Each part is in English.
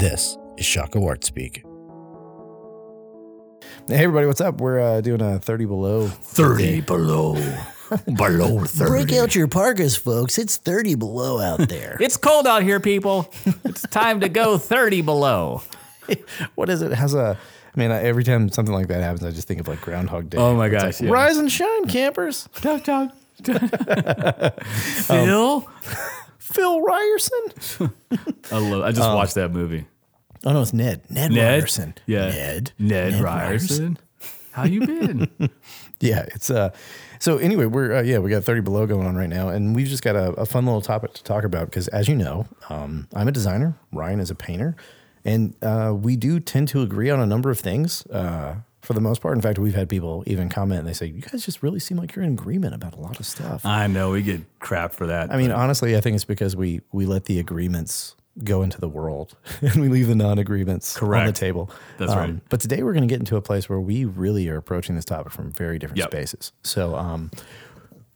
This is Shaka Art Speak. Hey everybody, what's up? We're uh, doing a 30 below. 30 below. below 30. Break out your parkas, folks. It's 30 below out there. It's cold out here, people. It's time to go 30 below. What is it? it? Has a I mean, I, every time something like that happens, I just think of like Groundhog Day. Oh my It's gosh, like, yeah. Rise and shine, campers. Dog, dog. Phil? Phil Ryerson. I, love, I just watched that movie. Oh no, it's Ned. Ned, Ned? Ryerson. Yeah. Ned. Ned, Ryerson. How you been? Yeah, it's uh. So anyway, we're uh, yeah, we got 30 below going on right now, and we've just got a, a fun little topic to talk about because, as you know, um, I'm a designer. Ryan is a painter, and uh, we do tend to agree on a number of things. Uh, for the most part, in fact, we've had people even comment and they say, "You guys just really seem like you're in agreement about a lot of stuff." I know we get crap for that. I mean, honestly, I think it's because we we let the agreements go into the world and we leave the non-agreements Correct. on the table. Um, That's right. But today we're going to get into a place where we really are approaching this topic from very different Yep. spaces. So, um,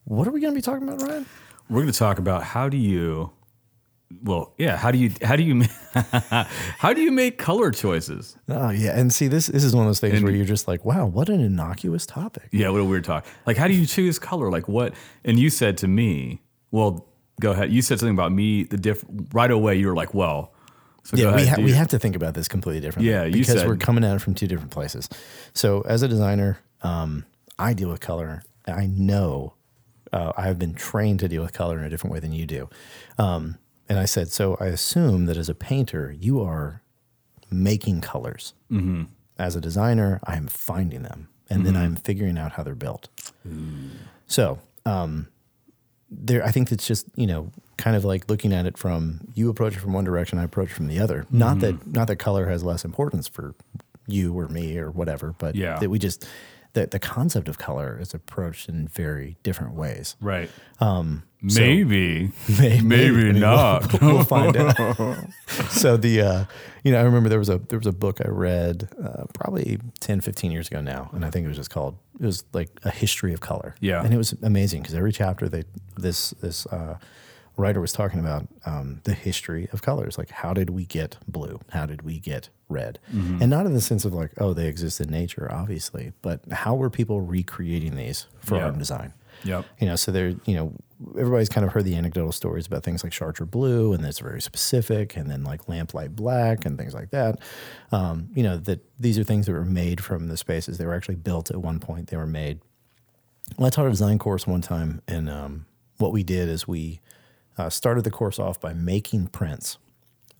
what are we going to be talking about, Ryan? we're going to talk about how do you well, yeah, how do you how do you how do you make color choices? Oh yeah, and see, this this is one of those things And- where you're just like, wow, what an innocuous topic. Yeah, what a weird talk. Like, how do you choose color? Like, what? And you said to me, well, go ahead. You said something about me. The diff right away. You were like, well, so Yeah, we, ha- we have to think about this completely differently. Yeah, you because said- we're coming at it from two different places. So, as a designer, um, I deal with color. I know uh, I have been trained to deal with color in a different way than you do. Um, and I said, so I assume that as a painter, you are making colors. Mm-hmm. As a designer, I am finding them, and then I'm figuring out how they're built. So, um, there, I think it's just you know kind of like looking at it from you approach it from one direction, I approach it from the other. Not that not that color has less importance for you or me or whatever, but Yeah. that we just the the concept of color is approached in very different ways. right. Um, maybe, May- maybe, mean, not. We'll, we'll find out. so the uh, you know I remember there was a there was a book I read uh, probably 10, 15 years ago now, and I think it was just called it was like a history of color. Yeah. and it was amazing because every chapter they this this uh, writer was talking about um, the history of colors, like how did we get blue, how did we get red, and not in the sense of like oh they exist in nature obviously, but how were people recreating these for Yeah. art and design? Yep. You know, so there, you know, everybody's kind of heard the anecdotal stories about things like Chartres Blue, and it's very specific, and then like Lamplight Black and things like that. Um, you know, that these are things that were made from the spaces. They were actually built at one point. They were made. Well, I taught a design course one time, and um, what we did is we uh, started the course off by making prints,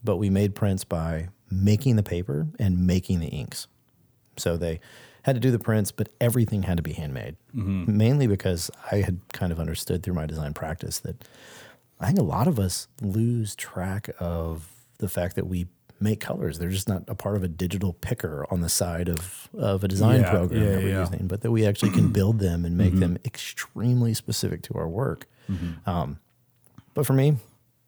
but we made prints by making the paper and making the inks. So they had to do the prints, but everything had to be handmade. Mainly because I had kind of understood through my design practice that I think a lot of us lose track of the fact that we make colors. They're just not a part of a digital picker on the side of, of a design Yeah, program yeah, that we're yeah. using, but that we actually can build them and make them extremely specific to our work. Um, but for me,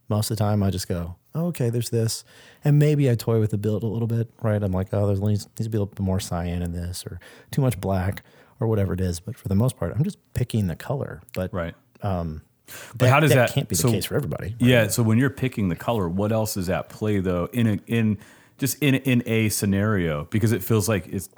most of the time I just go, oh, okay, there's this. And maybe I toy with the build a little bit, right? I'm like, oh, there's needs, needs to be a little bit more cyan in this or too much black or whatever it is. But for the most part, I'm just picking the color. But Right. um, But that, how does that, can't be the case for everybody. Yeah. So when you're picking the color, what else is at play though? In a in just in in a scenario because it feels like it's.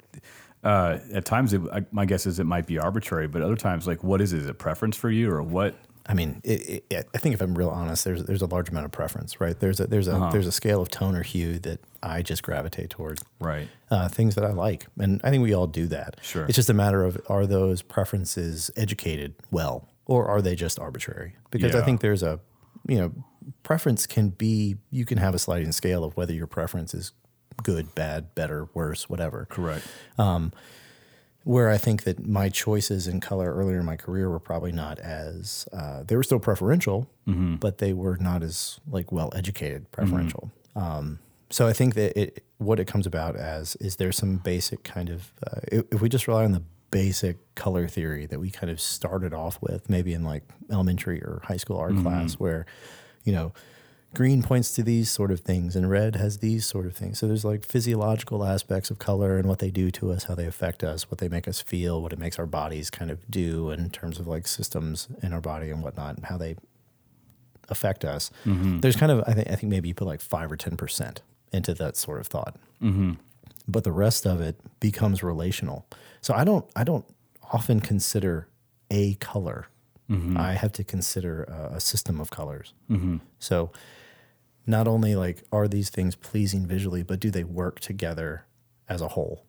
Uh, at times, it, I, my guess is it might be arbitrary, but other times, like, what is it? Is it preference for you, or what? I mean, it, it, I think if I'm real honest, there's there's a large amount of preference, right? There's a there's a Uh-huh. there's a scale of tone or hue that I just gravitate toward. Right. uh, things that I like. And I think we all do that. Sure. It's just a matter of are those preferences educated well or are they just arbitrary? Because I think there's a, you know, preference can be, you can have a sliding scale of whether your preference is good, bad, better, worse, whatever. Correct. Where I think that my choices in color earlier in my career were probably not as, uh, they were still preferential, but they were not as like well educated preferential. Um, so I think that it, what it comes about as is there some basic kind of, uh, if, if we just rely on the basic color theory that we kind of started off with, maybe in like elementary or high school art class, where, you know, green points to these sort of things and red has these sort of things. So there's like physiological aspects of color and what they do to us, how they affect us, what they make us feel, what it makes our bodies kind of do in terms of like systems in our body and whatnot, and how they affect us. Mm-hmm. There's kind of I think I think maybe you put like five or ten percent into that sort of thought. Mm-hmm. But the rest of it becomes relational. So I don't I don't often consider a color. Mm-hmm. I have to consider a, a system of colors. Mm-hmm. So not only like are these things pleasing visually, but do they work together as a whole?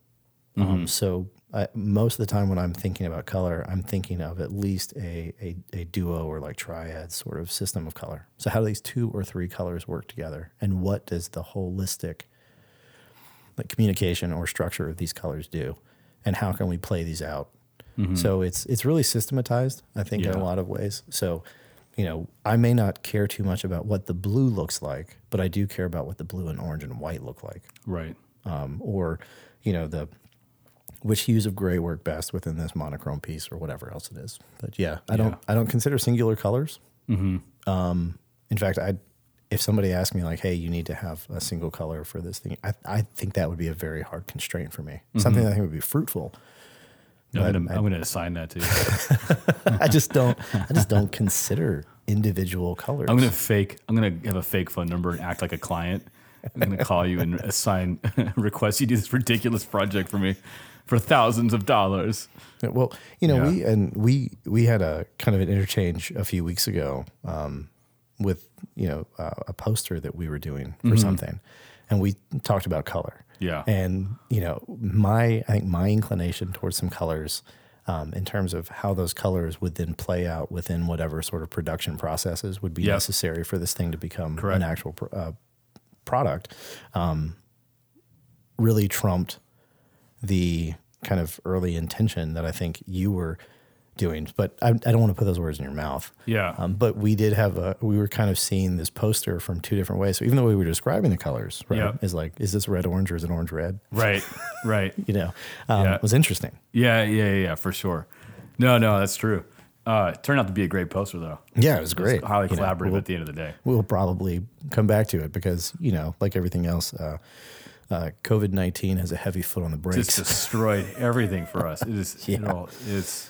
Um, so I, most of the time when I'm thinking about color, I'm thinking of at least a, a, a duo or like triad sort of system of color. So how do these two or three colors work together, and what does the holistic like communication or structure of these colors do, and how can we play these out? So it's it's really systematized, I think, in a lot of ways. So you know, I may not care too much about what the blue looks like, but I do care about what the blue and orange and white look like Right. um, or you know the which hues of gray work best within this monochrome piece or whatever else it is. But yeah, I don't I don't consider singular colors. Um, in fact, I if somebody asked me like, "Hey, you need to have a single color for this thing," I, I think that would be a very hard constraint for me. Something that I think would be fruitful. I'm gonna, I- I'm gonna assign that to you. I just don't I just don't consider individual colors. I'm gonna fake. I'm gonna have a fake phone number and act like a client. I'm gonna call you and assign request you do this ridiculous project for me for thousands of dollars. Well, you know, Yeah. we and we we had a kind of an interchange a few weeks ago um, with you know uh, a poster that we were doing for something, and we talked about color. Yeah. and you know, my I think my inclination towards some colors. Um, in terms of how those colors would then play out within whatever sort of production processes would be Yep. necessary for this thing to become Correct. an actual pr- uh, product, um, really trumped the kind of early intention that I think you were doing. But I, I don't want to put those words in your mouth. Yeah. Um, but we did have a, we were kind of seeing this poster from two different ways. So even though we were describing the colors, right, Yeah. is like, is this red orange or is it orange red? right. Right. You know, um, Yeah. it was interesting. Yeah. Yeah. Yeah. yeah, For sure. No. No. That's true. Uh, it turned out to be a great poster though. Yeah, it was It great. was highly You know, collaborative we'll, at the end of the day. we'll probably come back to it because, you know, like everything else, uh, uh, COVID 19 has a heavy foot on the brakes. Just destroyed everything for us. It is. It all, it's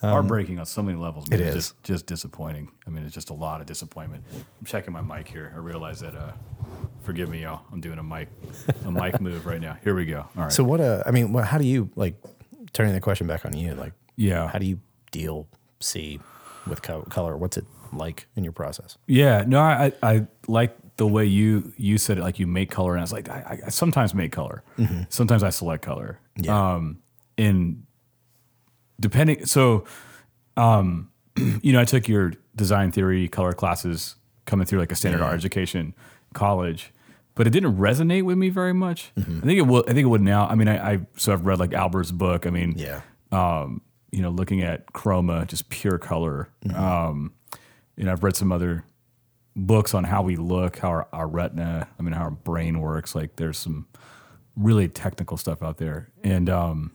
heartbreaking on so many levels. man. It's. Just, just disappointing. I mean, it's just a lot of disappointment. I'm checking my mic here. I realize that. Uh, forgive me, y'all. I'm doing a mic, a mic move right now. Here we go. All right. So what? Uh, I mean, how do you like turning the question back on you? Like, yeah. how do you deal see with co- color? What's it like in your process? Yeah, no, I, I like the way you you said it. Like you make color, and I was like, I, I sometimes make color, sometimes I select color. Yeah. Um, and depending, so, um, you know, I took your design theory color classes coming through like a standard art education college, but it didn't resonate with me very much. I think it will. I think it would now. I mean, I, I so I've read like Albers' book. I mean, Yeah. um, you know, looking at chroma, just pure color. Mm-hmm. Um, you know, I've read some other books on how we look, how our, our retina, I mean, how our brain works. Like, there's some really technical stuff out there, and um,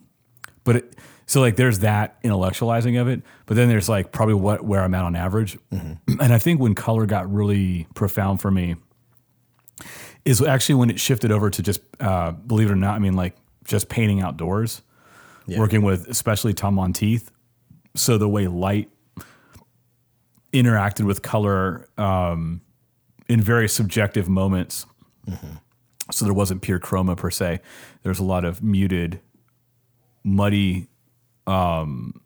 but it, so like there's that intellectualizing of it, but then there's like probably what where I'm at on average, Mm-hmm. and I think when color got really profound for me is actually when it shifted over to just uh, believe it or not, I mean, like just painting outdoors Yeah. working with especially Tom Monteith. So the way light interacted with color um, in very subjective moments. So there wasn't pure chroma per se. There's a lot of muted, muddy um,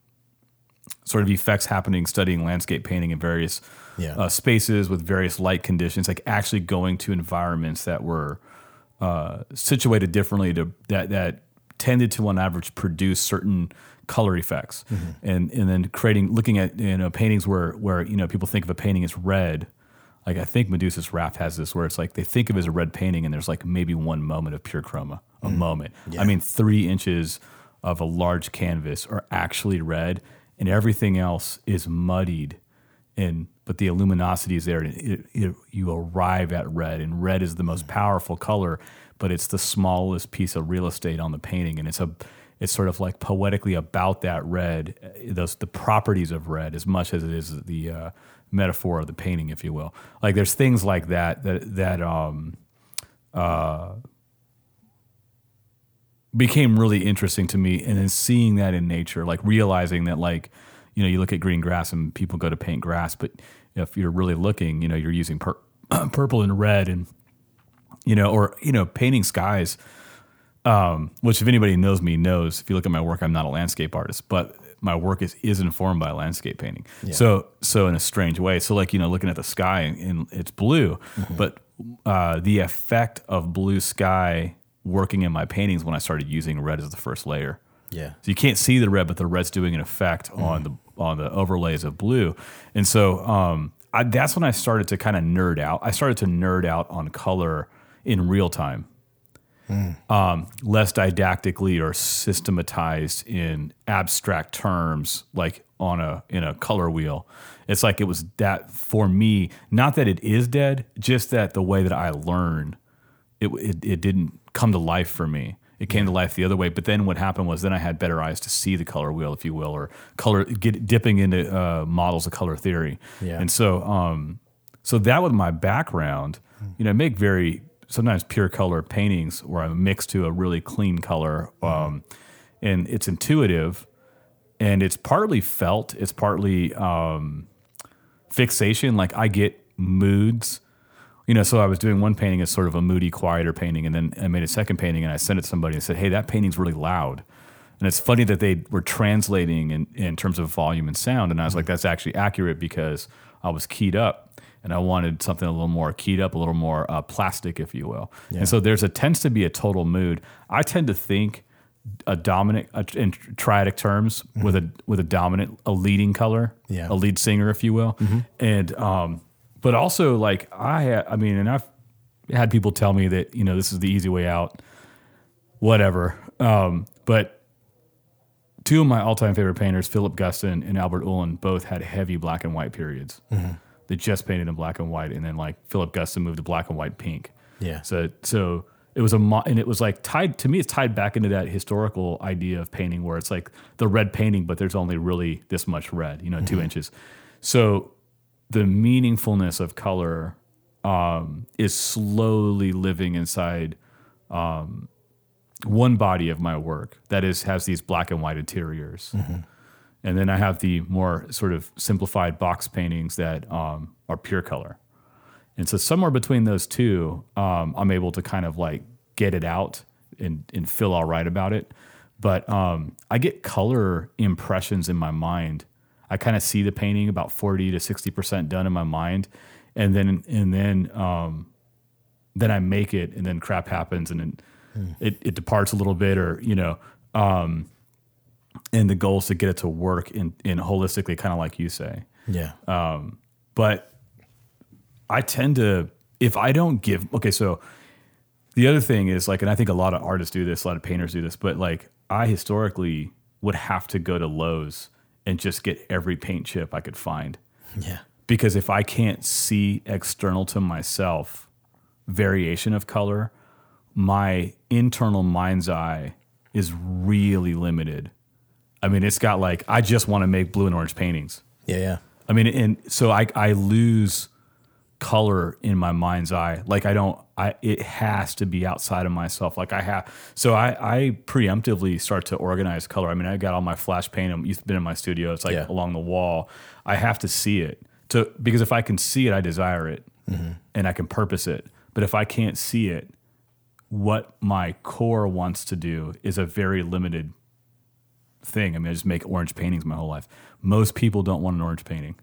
sort of effects happening studying landscape painting in various Yeah. uh, spaces with various light conditions, like actually going to environments that were uh, situated differently to that that tended to on average produce certain color effects, and and then creating looking at you know paintings where where you know people think of a painting as red. Like I think Medusa's Wrath has this where it's like they think of it as a red painting and there's like maybe one moment of pure chroma, a moment. I mean, three inches of a large canvas are actually red, and everything else is muddied and but the luminosity is there and it, it, you arrive at red and red is the most powerful color but it's the smallest piece of real estate on the painting and it's a it's sort of like poetically about that red uh, those the properties of red as much as it is the uh, metaphor of the painting if you will. Like there's things like that that that um became really interesting to me and then seeing that in nature like realizing that like you know you look at green grass and people go to paint grass but if you're really looking you know you're using pur- purple and red and you know, or you know, painting skies. Um, which if anybody knows me knows, if you look at my work, I'm not a landscape artist, but my work is is informed by landscape painting. So so in a strange way. So like you know, looking at the sky and, and it's blue, but uh, the effect of blue sky working in my paintings when I started using red as the first layer. Yeah. So you can't see the red, but the red's doing an effect on the on the overlays of blue, and so um, I, that's when I started to kind of nerd out. I started to nerd out on color in real time, um, less didactically or systematized in abstract terms, like on a in a color wheel. It's like it was that for me. Not that it is dead, just that the way that I learn it, it, it didn't come to life for me. It came to life the other way. But then what happened was then I had better eyes to see the color wheel, if you will, or color get dipping into uh, models of color theory. Yeah. And so, um, so that was my background. You know, I make very sometimes pure color paintings where I mix to a really clean color, um, and it's intuitive, and it's partly felt. It's partly um, fixation. Like I get moods you know, so I was doing one painting as sort of a moody, quieter painting, and then I made a second painting and I sent it to somebody and said, "Hey, that painting's really loud." And it's funny that they were translating in, in terms of volume and sound, and I was like, "That's actually accurate because I was keyed up, and I wanted something a little more keyed up, a little more uh, plastic, if you will." And so there's a tends to be a total mood. I tend to think a dominant a, in triadic terms with a with a dominant a leading color, Yeah. a lead singer, if you will, and um, but also like I, I mean, and I've had people tell me that you know this is the easy way out, whatever. Um, but two of my all-time favorite painters, Philip Guston and Albert Oehlen, both had heavy black and white periods. They just painted in black and white, and then like Philip Guston moved to black and white pink. Yeah. So so it was a mo- and it was like tied to me. It's tied back into that historical idea of painting, where it's like the red painting, but there's only really this much red, you know, 2 inches. So the meaningfulness of color um, is slowly living inside um, one body of my work that is has these black and white interiors. And then I have the more sort of simplified box paintings that um, are pure color. And so somewhere between those two, um, I'm able to kind of like get it out and, and feel all right about it. But um, I get color impressions in my mind. I kind of see the painting about 40 to 60% done in my mind. And then, and then, um, then I make it and then crap happens and then it, it departs a little bit or, you know, um, and the goal is to get it to work in, in holistically, kind of like you say Yeah. but I tend to if I don't give okay, so the other thing is like, and I think a lot of artists do this, a lot of painters do this, but like I historically would have to go to Lowe's and just get every paint chip I could find yeah. because if I can't see external to myself variation of color, my internal mind's eye is really limited. I mean, it's got like I just want to make blue and orange paintings. Yeah. Yeah. I mean, and so I I lose color in my mind's eye. Like I don't. I it has to be outside of myself. Like I have. So I I preemptively start to organize color. I mean, I got all my Flashe paint. You've been in my studio. It's like Yeah. along the wall. I have to see it to because if I can see it, I desire it, mm-hmm. and I can purpose it. But if I can't see it, what my core wants to do is a very limited thing. I mean, I just make orange paintings my whole life. Most people don't want an orange painting.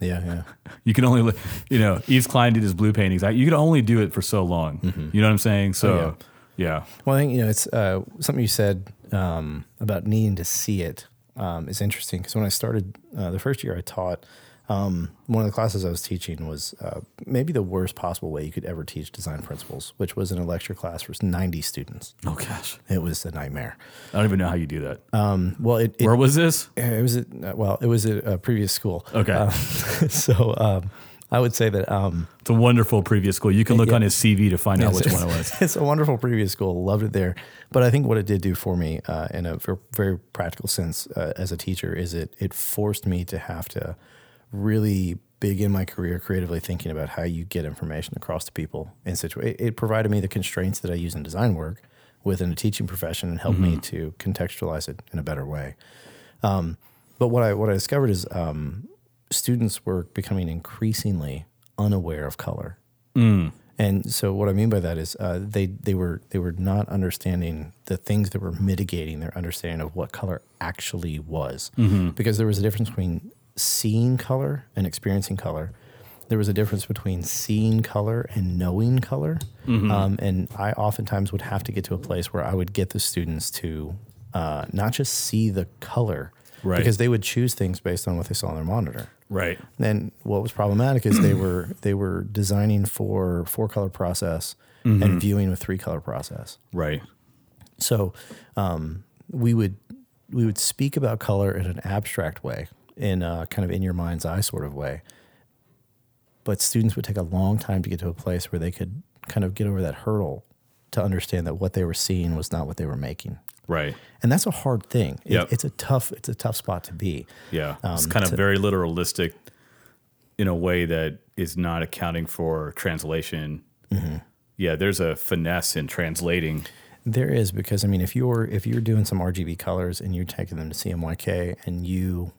Yeah. Yeah. You can only, you know, Yves Klein did his blue paintings. You can only do it for so long. You know what I'm saying? So, yeah. Well, I think you know it's uh, something you said um, about needing to see it um, is interesting because when I started uh, the first year I taught, um, one of the classes I was teaching was uh, maybe the worst possible way you could ever teach design principles, which was in a lecture class for 90 students. Oh gosh, It was a nightmare. I don't even know how you do that. Um, well, it, it Where was this? it was at, uh, well, it was at a previous school. Okay. Um, so um, I would say that um, It's a wonderful previous school. You can look Yeah. on his CV to find out which one it was. It's a wonderful previous school. Loved it there. But I think what it did do for me, uh, in a very practical sense, uh, as a teacher, is it it forced me to have to really big in my career creatively thinking about how you get information across to people in situ. It, it provided me the constraints that I use in design work within a teaching profession and helped me to contextualize it in a better way. Um, but what I what I discovered is um, students were becoming increasingly unaware of color. And And so what I mean by that is uh, they they were they were not understanding the things that were mitigating their understanding of what color actually was, because there was a difference between seeing color and experiencing color. There was a difference between seeing color and knowing color, um, and I oftentimes would have to get to a place where I would get the students to uh, not just see the color, Right. because they would choose things based on what they saw on their monitor. Right. And what was problematic is they were they were designing for four color process and viewing with three color process. Right. So um, we would we would speak about color in an abstract way, in a kind of in your mind's eye sort of way. But students would take a long time to get to a place where they could kind of get over that hurdle to understand that what they were seeing was not what they were making. Right. And that's a hard thing. It- Yep. it's a tough it's a tough spot to be. Yeah. it's Um, kind of to- very literalistic in a way that is not accounting for translation. Mm-hmm. Yeah, there's a finesse in translating. There is because I mean, if you're if you're doing some RGB colors and you're taking them to CMYK and you,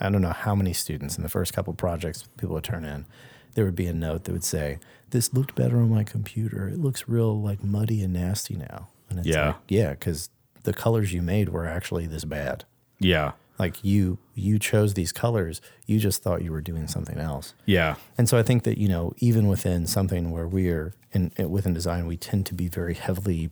I don't know how many students in the first couple projects people would turn in, there would be a note that would say, "This looked better on my computer. It looks real like muddy and nasty now." And it's Yeah. like, yeah, because the colors you made were actually this bad. Yeah. Like you you chose these colors, you just thought you were doing something else. Yeah. And so I think that you know, even within something where we are in within design, we tend to be very heavily.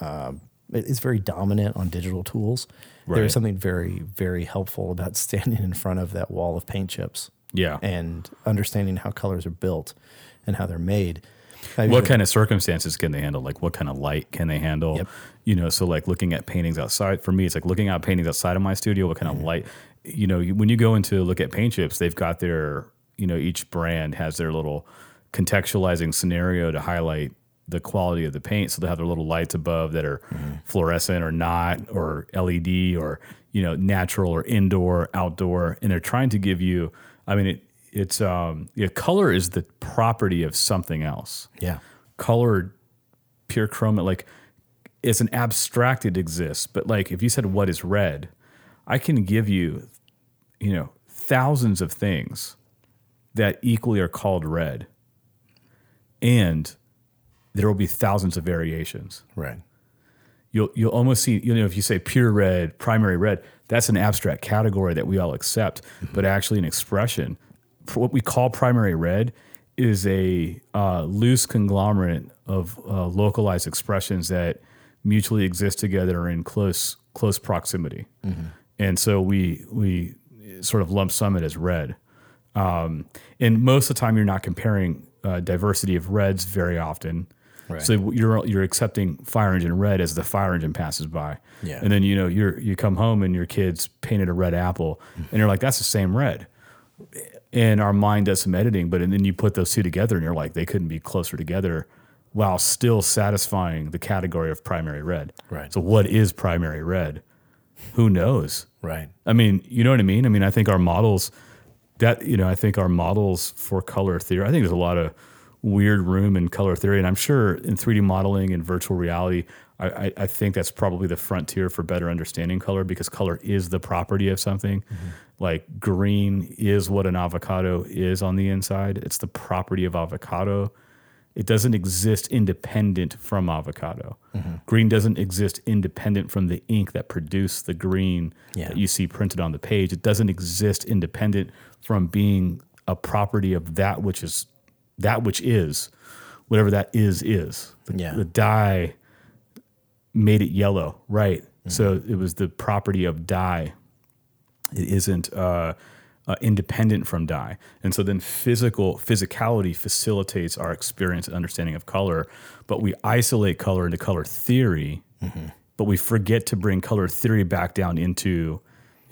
Um, it's very dominant on digital tools. There Right. is something very very helpful about standing in front of that wall of paint chips Yeah. and understanding how colors are built and how they're made. I what kind of circumstances can they handle? Like what kind of light can they handle? Yep. You know, so like looking at paintings outside for me, it's like looking at paintings outside of my studio. What kind Mm-hmm. of light? You know, when you go into look at paint chips, they've got their, you know, each brand has their little contextualizing scenario to highlight the quality of the paint. So they have their little lights above that are Mm-hmm. fluorescent or not, or LED, or you know, natural or indoor, outdoor, and they're trying to give you. I mean, it, it's um, yeah, color is the property of something else yeah, colored pure chroma like it's an abstract it exists but like if you said what is red i can give you you know thousands of things that equally are called red and there will be thousands of variations. Right, you'll you'll almost see you know if you say pure red primary red that's an abstract category that we all accept but actually an expression. For what we call primary red is a uh, loose conglomerate of uh, localized expressions that mutually exist together in close close proximity. And so we we sort of lump sum it as red. Um, and most of the time you're not comparing uh, diversity of reds very often Right. so you're you're accepting fire engine red as the fire engine passes by. Yeah. And then you know you're you come home and your kids painted a red apple, mm-hmm. and you're like, that's the same red. And our mind does some editing, but and then you put those two together, and you're like, they couldn't be closer together, while still satisfying the category of primary red. Right. So what is primary red? Who knows? right, I mean, you know what I mean? I mean, I think our models that, you know, I think our models for color theory, I think there's a lot of weird room in color theory. And I'm sure in 3D modeling and virtual reality, I, I, think that's probably the frontier for better understanding color because color is the property of something. Mm-hmm. Like green is what an avocado is on the inside, it's the property of avocado. It doesn't exist independent from avocado. Mm-hmm. Green doesn't exist independent from the ink that produced the green Yeah. that you see printed on the page. It doesn't exist independent from being a property of that which is that which is whatever that is is. The, Yeah. the dye made it yellow, right? So it was the property of dye. It isn't uh, uh, independent from dye, and so then physical physicality facilitates our experience and understanding of color. But we isolate color into color theory, but we forget to bring color theory back down into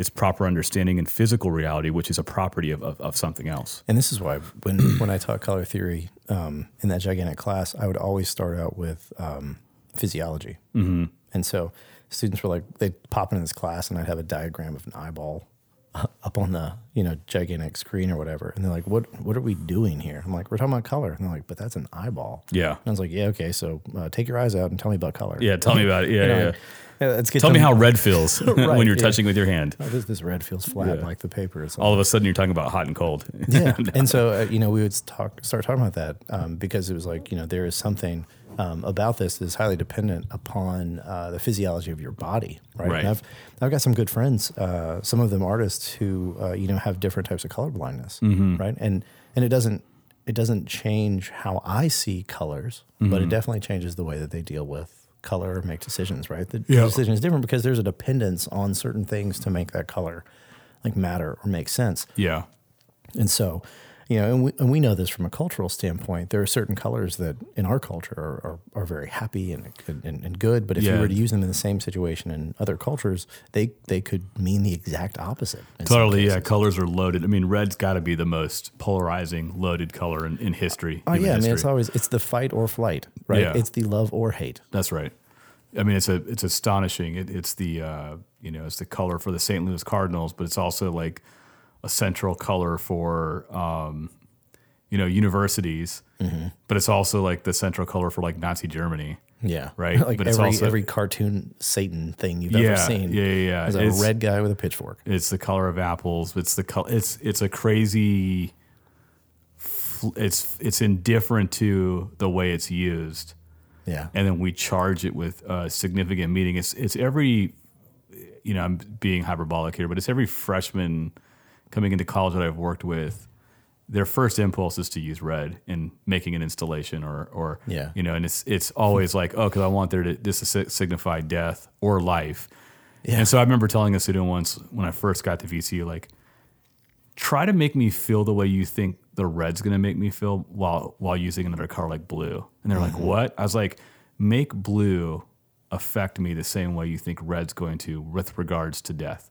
its proper understanding in physical reality, which is a property of, of, of something else. And this is why when when I taught color theory um, in that gigantic class, I would always start out with um, physiology. Mm-hmm. And so students were like, they'd pop into this class, and I'd have a diagram of an eyeball up on the you know gigantic screen or whatever, and they're like, "What what are we doing here?" I'm like, "We're talking about color," and they're like, "But that's an eyeball." Yeah. And I was like, "Yeah, okay. So uh, take your eyes out and tell me about color." Yeah, tell me about it. Yeah, You know, yeah. like, yeah, let's get Tell me how red feels when you're yeah. touching with your hand. Oh, this, this red feels flat Yeah. like the paper. or something. All of a sudden, you're talking about hot and cold. yeah and so uh, you know we would talk start talking about that um, because it was like you know there is something um, about this that is highly dependent upon uh, the physiology of your body right, Right. And I've, I've got some good friends uh, some of them artists who uh, you know have different types of color blindness right and and it doesn't it doesn't change how I see colors but it definitely changes the way that they deal with color or make decisions right the Yeah. decision is different because there's a dependence on certain things to make that color like matter or make sense yeah. and so, you know, and we, and we know this from a cultural standpoint. There are certain colors that in our culture are, are, are very happy and, and, and good. But if Yeah. you were to use them in the same situation in other cultures, they, they could mean the exact opposite. Totally, yeah. Colors are loaded. I mean, red's got to be the most polarizing, loaded color in, in history. Oh yeah, I mean it's always it's the fight or flight, right? Yeah. It's the love or hate. That's right. I mean, it's a it's astonishing. It, it's the uh, you know it's the color for the St. Louis Cardinals, but it's also like a central color for um, you know universities. Mm-hmm. But it's also like the central color for like Nazi Germany. Yeah, Right, like but it's every also- every cartoon Satan thing you've Yeah, ever seen. yeah, yeah, yeah. Is a It's- red guy with a pitchfork. It's the color of apples. It's the color. It's it's a crazy. It's it's indifferent to the way it's used. Yeah, and then we charge it with a significant meaning. It's it's every, you know, I'm being hyperbolic here, but it's every freshman coming into college that I've worked with. Their first impulse is to use red in making an installation, or or Yeah. you know, and it's it's always like, oh, because I want there to this to signify death or life. Yeah. And so I remember telling a student once when I first got to VCU, like, try to make me feel the way you think the red's gonna make me feel while while using another color like blue. And they're like, mm-hmm. what? I was like, make blue affect me the same way you think red's going to with regards to death.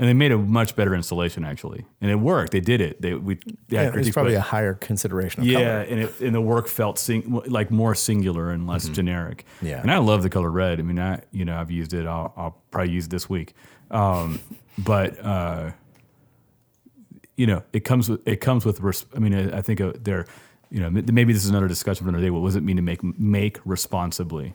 And they made a much better installation actually, and it worked. They did it. They we they had yeah it's critiques, probably a higher consideration of yeah, color. and it, and the work felt sing, like more singular and less generic. Yeah. and I love the color red. I mean, I you know I've used it. I'll, I'll probably use it this week. Um, but uh, you know, it comes with it comes with. Res- I mean, I, I think uh, there, you know, maybe this is another discussion for another day. What does it mean to make make responsibly?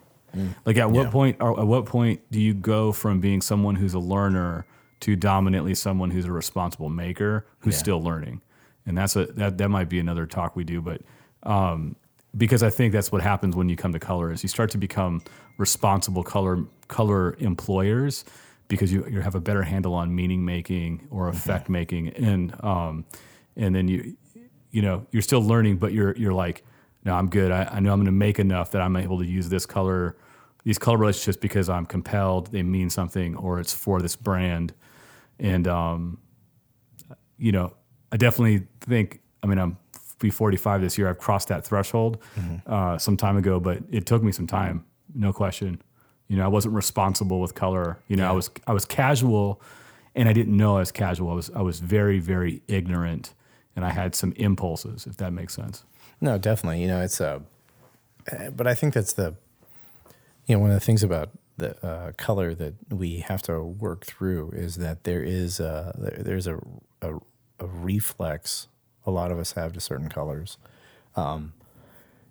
Like at what point? Or at what point do you go from being someone who's a learner to dominantly someone who's a responsible maker who's Yeah. still learning? And that's a that that might be another talk we do, but um, because I think that's what happens when you come to color is you start to become responsible color color employers because you, you have a better handle on meaning making or effect making. And um, and then you you know you're still learning but you're you're like no I'm good. I, I know I'm going to make enough that I'm able to use this color these color relationships because I'm compelled. They mean something or it's for this brand and um, you know, I definitely think. I mean, I'm be 45 this year. I've crossed that threshold uh, some time ago, but it took me some time, no question. You know, I wasn't responsible with color. You know, I was I was casual, and I didn't know I was casual. I was I was very very ignorant, and I had some impulses, if that makes sense. No, definitely. You know, it's a, uh, but I think that's the, you know, one of the things about the uh, color that we have to work through is that there is a, there, there's a, a a reflex a lot of us have to certain colors, um,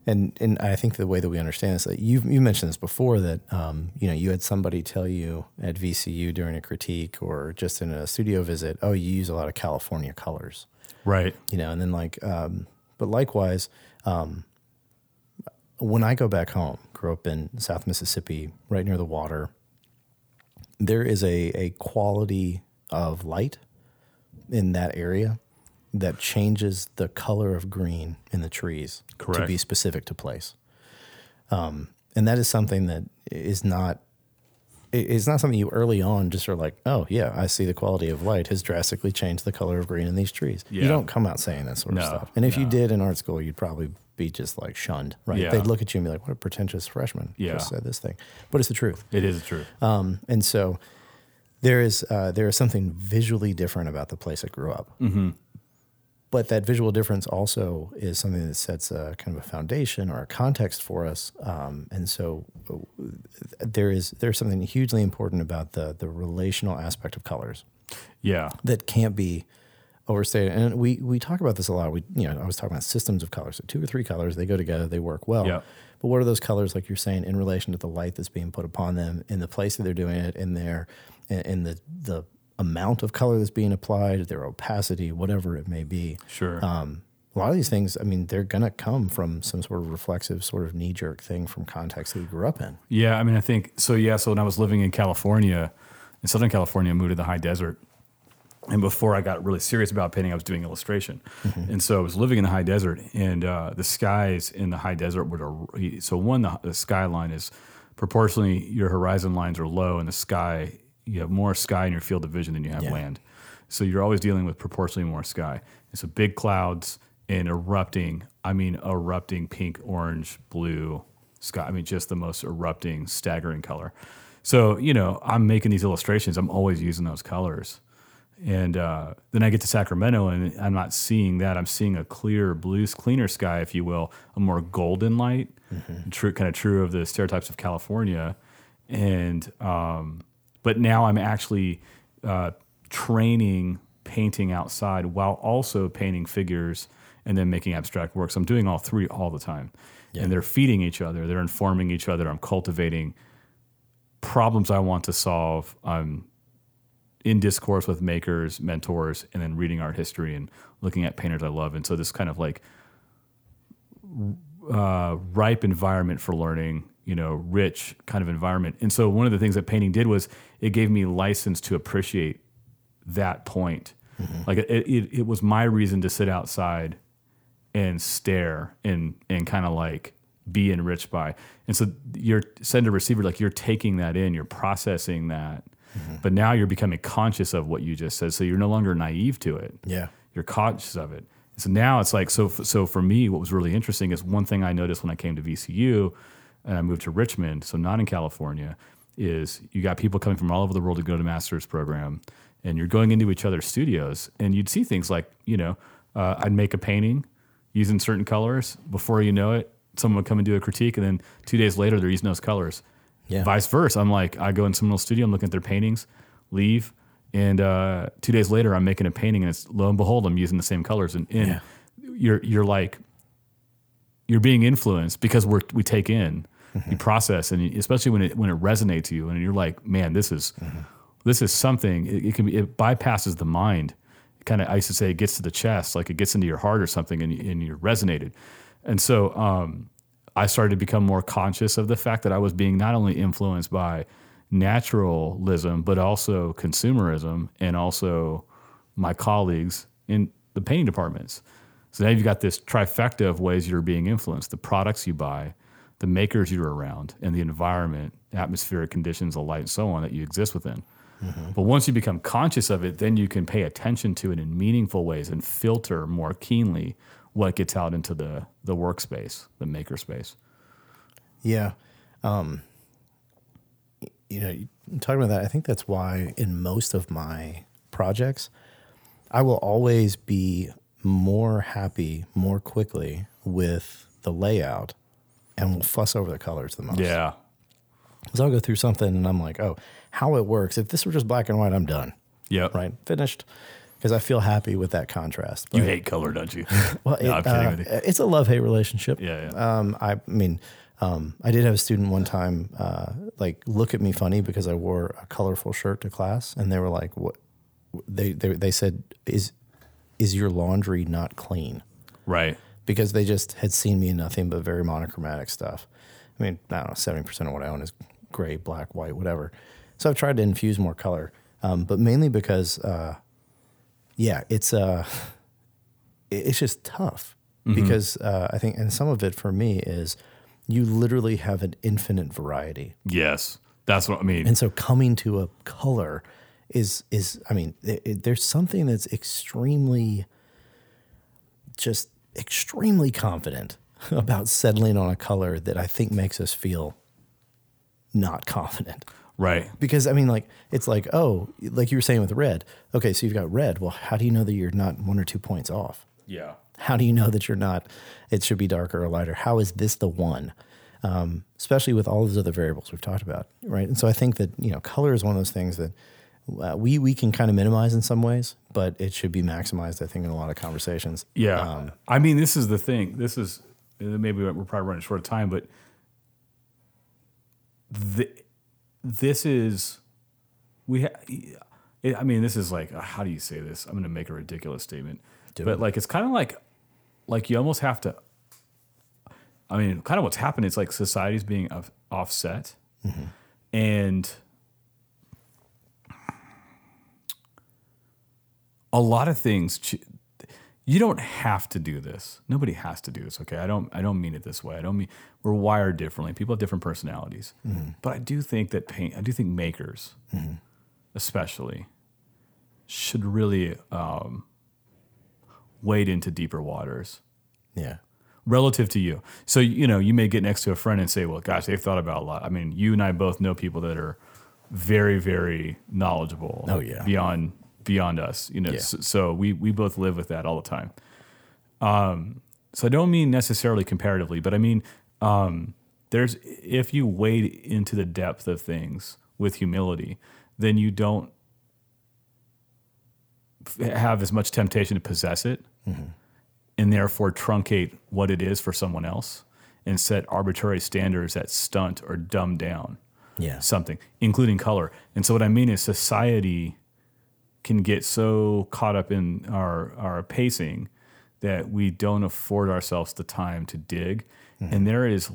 and and I think the way that we understand this, that you've you mentioned this before that um, you know you had somebody tell you at VCU during a critique or just in a studio visit, oh, you use a lot of California colors Right. you know, and then like, um, but likewise, um, when I go back home, grew up in South Mississippi, right near the water, there is a, a quality of light in that area that changes the color of green in the trees to be specific to place. Um, and that is something that is not it- it's not something you early on just are like, oh yeah, I see the quality of light has drastically changed the color of green in these trees. Yeah. You don't come out saying that sort No, of stuff. And if you did in art school, you'd probably be just like shunned, right? Yeah. They'd look at you and be like, what a pretentious freshman Yeah. just said this thing. But it's the truth. It is true. Um, and so there is uh, there is something visually different about the place I grew up. Mm-hmm. But that visual difference also is something that sets a kind of a foundation or a context for us. Um, and so uh, there is there's something hugely important about the the relational aspect of colors. Yeah. that can't be overstated. And we we talk about this a lot. We you know I was talking about systems of colors. So two or three colors, they go together, they work well. Yeah. But what are those colors, like you're saying, in relation to the light that's being put upon them, in the place that they're doing it, in their, in, in the the amount of color that's being applied, their opacity, whatever it may be. Sure. Um, a lot of these things, I mean, they're gonna come from some sort of reflexive, sort of knee jerk thing from context that you grew up in. Yeah, I mean, I think so. Yeah, so when I was living in California, in Southern California, I moved to the high desert. And before I got really serious about painting, I was doing illustration. And so I was living in the high desert, and uh, the skies in the high desert were a, so one the, the skyline is proportionally your horizon lines are low, and the sky you have more sky in your field of vision than you have Yeah. land. So you're always dealing with proportionally more sky. And so big clouds and erupting, I mean, erupting pink, orange, blue sky. I mean, just the most erupting, staggering color. So, you know, I'm making these illustrations, I'm always using those colors. And uh, then I get to Sacramento and I'm not seeing that. I'm seeing a clear blue, cleaner sky, if you will, a more golden light, true, kind of true of the stereotypes of California. And, um, but now I'm actually uh, training painting outside while also painting figures and then making abstract works. I'm doing all three all the time. And they're feeding each other, they're informing each other. I'm cultivating problems I want to solve. I'm in discourse with makers, mentors, and then reading art history and looking at painters I love. And so this kind of like uh, ripe environment for learning, you know, rich kind of environment. And so one of the things that painting did was it gave me license to appreciate that point. Like it, it, it was my reason to sit outside and stare and and kind of like be enriched by. And so you're sender receiver, like you're taking that in, you're processing that, but now you're becoming conscious of what you just said. So you're no longer naive to it Yeah. you're conscious of it. So now it's like so. So for me, what was really interesting is one thing I noticed when I came to VCU and I moved to Richmond, so not in California, is you got people coming from all over the world to go to master's program, and you're going into each other's studios, and you'd see things like you know, uh, I'd make a painting using certain colors. Before you know it, someone would come and do a critique, and then two days later they're using those colors. Yeah. Vice versa. I'm like, I go in someone's studio, I'm looking at their paintings, leave, and uh, two days later I'm making a painting, and it's lo and behold, I'm using the same colors, and, and Yeah. you're you're like, you're being influenced because we're we take in, you process, and especially when it when it resonates you, and you're like, man, this is this is something. It, it can be it bypasses the mind. Kind of, I used to say, it gets to the chest, like it gets into your heart or something, and, and you're resonated. And so, um, I started to become more conscious of the fact that I was being not only influenced by naturalism, but also consumerism and also my colleagues in the painting departments. So now you've got this trifecta of ways you're being influenced the products you buy, the makers you're around, and the environment, atmospheric conditions, the light, and so on that you exist within. Mm-hmm. But once you become conscious of it, then you can pay attention to it in meaningful ways and filter more keenly what gets out into the, the workspace, the maker space. Yeah. Um, you know, talking about that, I think that's why in most of my projects, I will always be more happy more quickly with the layout and will fuss over the colors the most. Yeah. because I'll go through something and I'm like, oh, how it works. If this were just black and white, I'm done. Yep. Right. Finished. Because I feel happy with that contrast. You hate color, don't you? well, No, it, uh, you. It's a love hate relationship. Yeah, yeah. Um, I mean, um, I did have a student one time, uh, like look at me funny because I wore a colorful shirt to class, and they were like, "What?" They they they said, "Is is your laundry not clean?" Right. Because they just had seen me in nothing but very monochromatic stuff. I mean, I don't know, seventy percent of what I own is gray, black, white, whatever. So I've tried to infuse more color, um, but mainly because, uh, yeah, it's uh, it's just tough because uh, I think, and some of it for me is you literally have an infinite variety, Yes. That's what I mean. and so coming to a color is is I mean, it, it- there's something that's extremely, just extremely confident about settling on a color that I think makes us feel not confident right. because I mean, like it's like oh, like you were saying with red. Okay, so you've got red. Well, how do you know that you're not one or two points off? Yeah. How do you know that you're not? It should be darker or lighter. How is this the one? Um, especially with all those other variables we've talked about, right? And so I think that you know, color is one of those things that uh, we we can kind of minimize in some ways, but it should be maximized. I think in a lot of conversations. Yeah. Um, I mean, this is the thing. This is maybe we're probably running short of time, but th- this is we. Ha- it, I mean, this is like uh, how do you say this? I'm going to make a ridiculous statement, Do but it. like it's kind of like like you almost have to. I mean, kind of what's happened is like society's being off- offset, and a lot of things ch- you don't have to do this nobody has to do this okay i don't i don't mean it this way i don't mean we're wired differently people have different personalities but i do think that paint i do think makers especially should really um, wade into deeper waters yeah. relative to you. So you know, you may get next to a friend and say, "Well, gosh, they've thought about a lot." I mean, you and I both know people that are very, very knowledgeable. Oh, yeah. beyond beyond us. You know, Yeah. so, so we we both live with that all the time. Um, so I don't mean necessarily comparatively, but I mean, um, there's if you wade into the depth of things with humility, then you don't have as much temptation to possess it and therefore truncate what it is for someone else and set arbitrary standards that stunt or dumb down Yeah. something, including color. And so what I mean is society can get so caught up in our our pacing that we don't afford ourselves the time to dig. And mm-hmm. there is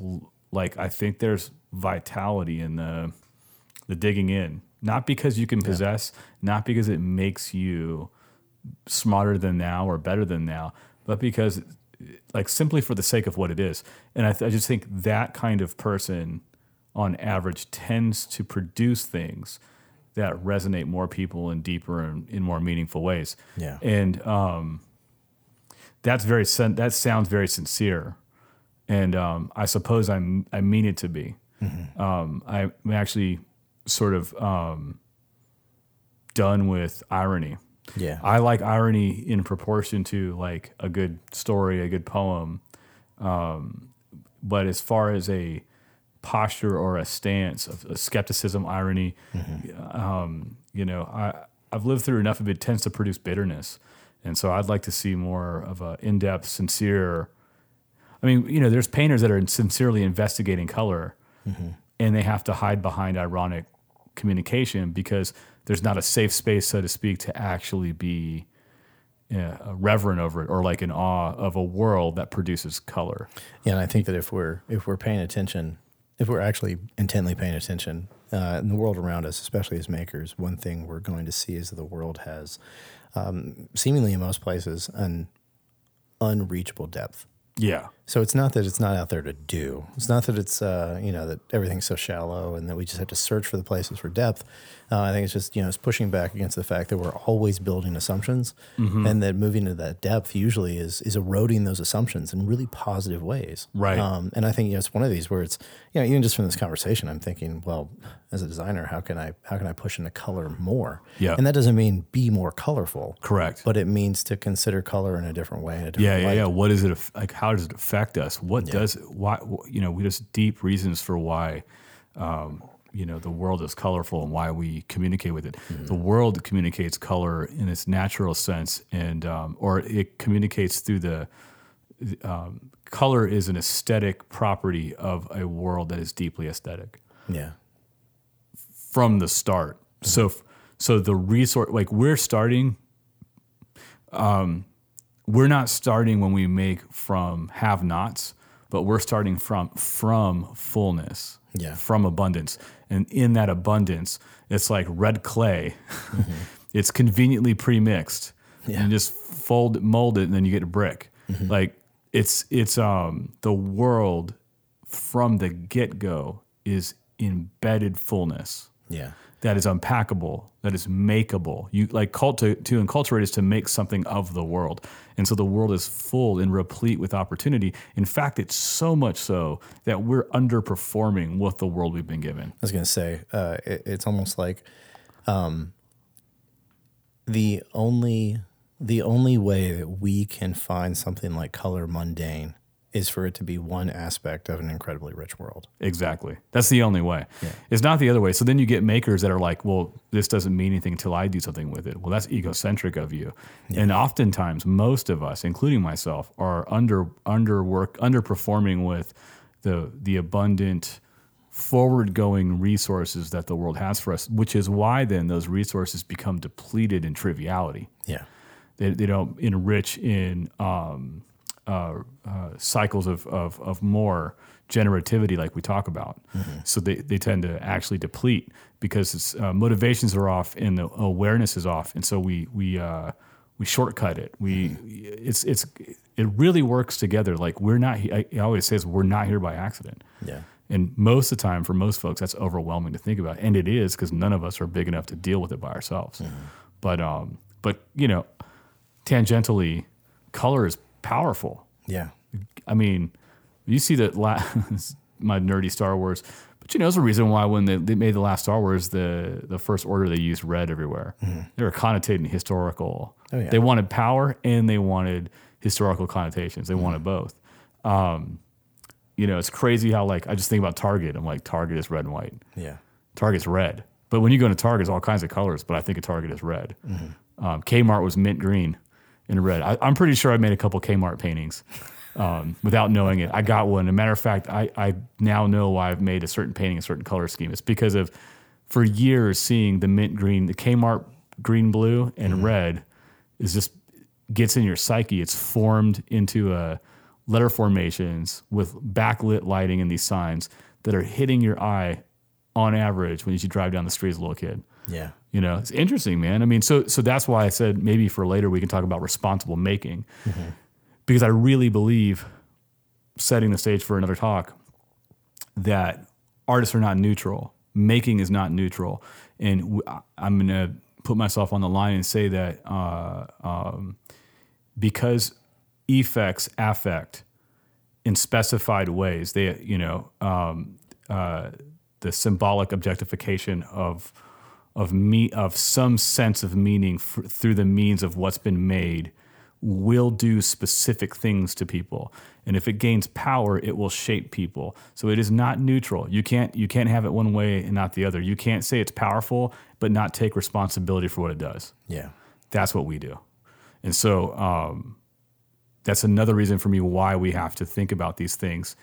like I think there's vitality in the the digging in. Not because you can possess, not because it makes you smarter than now or better than now, but because like simply for the sake of what it is. And I, th- I just think that kind of person on average tends to produce things that resonate more people in deeper and in more meaningful ways. Yeah. And um, that's very sen- that sounds very sincere, and um, I suppose I'm I mean it to be. Um, I'm actually sort of um, done with irony. Yeah. I like irony in proportion to like a good story, a good poem. Um, but as far as a posture or a stance of a skepticism, irony, um, you know, I, I've lived through enough of it tends to produce bitterness. And so I'd like to see more of a in-depth, sincere. I mean, you know, there's painters that are sincerely investigating color, and they have to hide behind ironic communication because there's not a safe space, so to speak, to actually be uh, reverent over it or like in awe of a world that produces color. Yeah, and I think that if we're if we're paying attention, if we're actually intently paying attention uh, in the world around us, especially as makers, one thing we're going to see is that the world has, um, seemingly in most places, an unreachable depth. Yeah. So it's not that it's not out there to do. It's not that it's uh, you know that everything's so shallow and that we just have to search for the places for depth. Uh, I think it's just you know it's pushing back against the fact that we're always building assumptions, and that moving to that depth usually is is eroding those assumptions in really positive ways. Right. Um, and I think you know, it's one of these where it's you know even just from this conversation, I'm thinking, well, as a designer, how can I how can I push into color more? Yeah. And that doesn't mean be more colorful. Correct. But it means to consider color in a different way. A yeah, different yeah, light. yeah. What is it like? How does it affect us? What does why? You know, we just deep reasons for why. Um, you know, the world is colorful and why we communicate with it. The world communicates color in its natural sense, and um, or it communicates through the um, color is an aesthetic property of a world that is deeply aesthetic Yeah. from the start. So, so the resource, like we're starting, um, we're not starting when we make from have-nots, but we're starting from from fullness, Yeah. from abundance, and in that abundance, it's like red clay. it's conveniently pre-mixed. Yeah. You just fold, mold it, and then you get a brick. Like it's it's um the world from the get-go is embedded fullness Yeah. That is unpackable, that is makeable. You like cult to, to enculturate is to make something of the world. And so the world is full and replete with opportunity. In fact, it's so much so that we're underperforming with the world we've been given. I was going to say, uh, it, it's almost like um, the only the only way that we can find something like color mundane is for it to be one aspect of an incredibly rich world. Exactly. That's the only way. It's not the other way. So then you get makers that are like, well, this doesn't mean anything until I do something with it. Well, that's egocentric of you. And oftentimes, most of us, including myself, are under underwork underperforming with the the abundant forward going resources that the world has for us, which is why then those resources become depleted in triviality Yeah. they, they don't enrich in um, uh, uh, cycles of, of, of more generativity like we talk about. So they, they tend to actually deplete because it's, uh, motivations are off and the awareness is off. And so we, we, uh, we shortcut it. We, it's, it's, it really works together. Like we're not, he- I, I always say is we're not here by accident. Yeah. And most of the time, for most folks, that's overwhelming to think about, and it is because none of us are big enough to deal with it by ourselves. But, um, but you know, tangentially, color is powerful. Yeah. I mean, you see that la- my nerdy Star Wars, but you know, there's a reason why when they, they made the last Star Wars, the the first order they used red everywhere. They were connotating historical. Oh, yeah. They wanted power and they wanted historical connotations. They wanted both. Um, you know, it's crazy how like I just think about Target. I'm like Target is red and white. Yeah. Target's red. But when you go into Target, it's all kinds of colors. But I think a Target is red. Um, Kmart was mint green and red. I, I'm pretty sure I made a couple Kmart paintings um, without knowing it. I got one. As a matter of fact, I, I now know why I've made a certain painting, a certain color scheme. It's because of for years seeing the mint green, the Kmart green, blue, and red is just gets in your psyche. It's formed into a letter formations with backlit lighting and these signs that are hitting your eye on average when you drive down the street as a little kid. Yeah. You know, it's interesting, man. I mean, so so that's why I said maybe for later we can talk about responsible making, because I really believe, setting the stage for another talk, that artists are not neutral. Making is not neutral, and w- I'm gonna put myself on the line and say that uh, um, because effects affect in specified ways, they you know um, uh, the symbolic objectification of of me of some sense of meaning f- through the means of what's been made will do specific things to people. And if it gains power it will shape people. So it is not neutral. You can't you can't have it one way and not the other. You can't say it's powerful but not take responsibility for what it does. Yeah. that's what we do. And so um, that's another reason for me why we have to think about these things.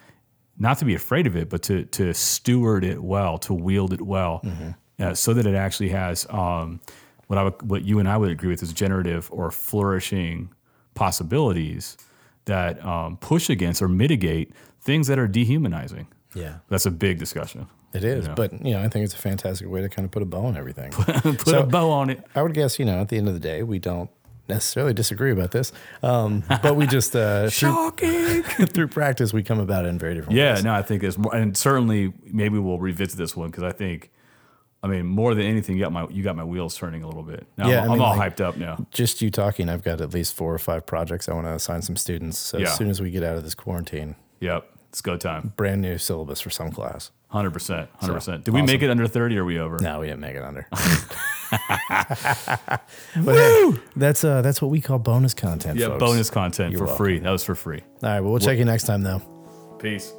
Not to be afraid of it but to to steward it well to wield it well uh, so that it actually has um, what I would, what you and I would agree with is generative or flourishing possibilities that um, push against or mitigate things that are dehumanizing Yeah. that's a big discussion It is. Yeah. But, you know, I think it's a fantastic way to kind of put a bow on everything. put So- a bow on it I would guess, you know, at the end of the day, we don't necessarily disagree about this, um, but we just uh, through, shocking through practice we come about it in very different ways. Yeah, ways. no, I think it's more, and certainly maybe we'll revisit this one because I think, I mean, more than anything, you got my you got my wheels turning a little bit. Now Yeah, I'm, I I'm all like- hyped up now. Just you talking, I've got at least four or five projects I want to assign some students. So Yeah. as soon as we get out of this quarantine, Yep, it's go time. brand new syllabus for some class. Hundred percent, hundred percent. Did we make it under thirty? or Are we over? No, we didn't make it under. but hey, that's uh, that's what we call bonus content. Yeah, folks. bonus content You're for free. That was for free. All right, well, we'll check you next time though. Peace.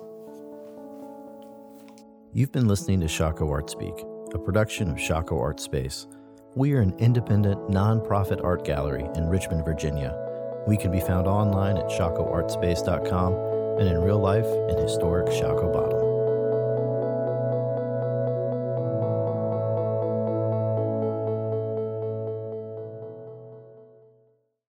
You've been listening to Shockoe Art Speak, a production of Shockoe Art Space. We are an independent, nonprofit art gallery in Richmond, Virginia. We can be found online at shockoeartspace.com and in real life in historic Shockoe Bottom.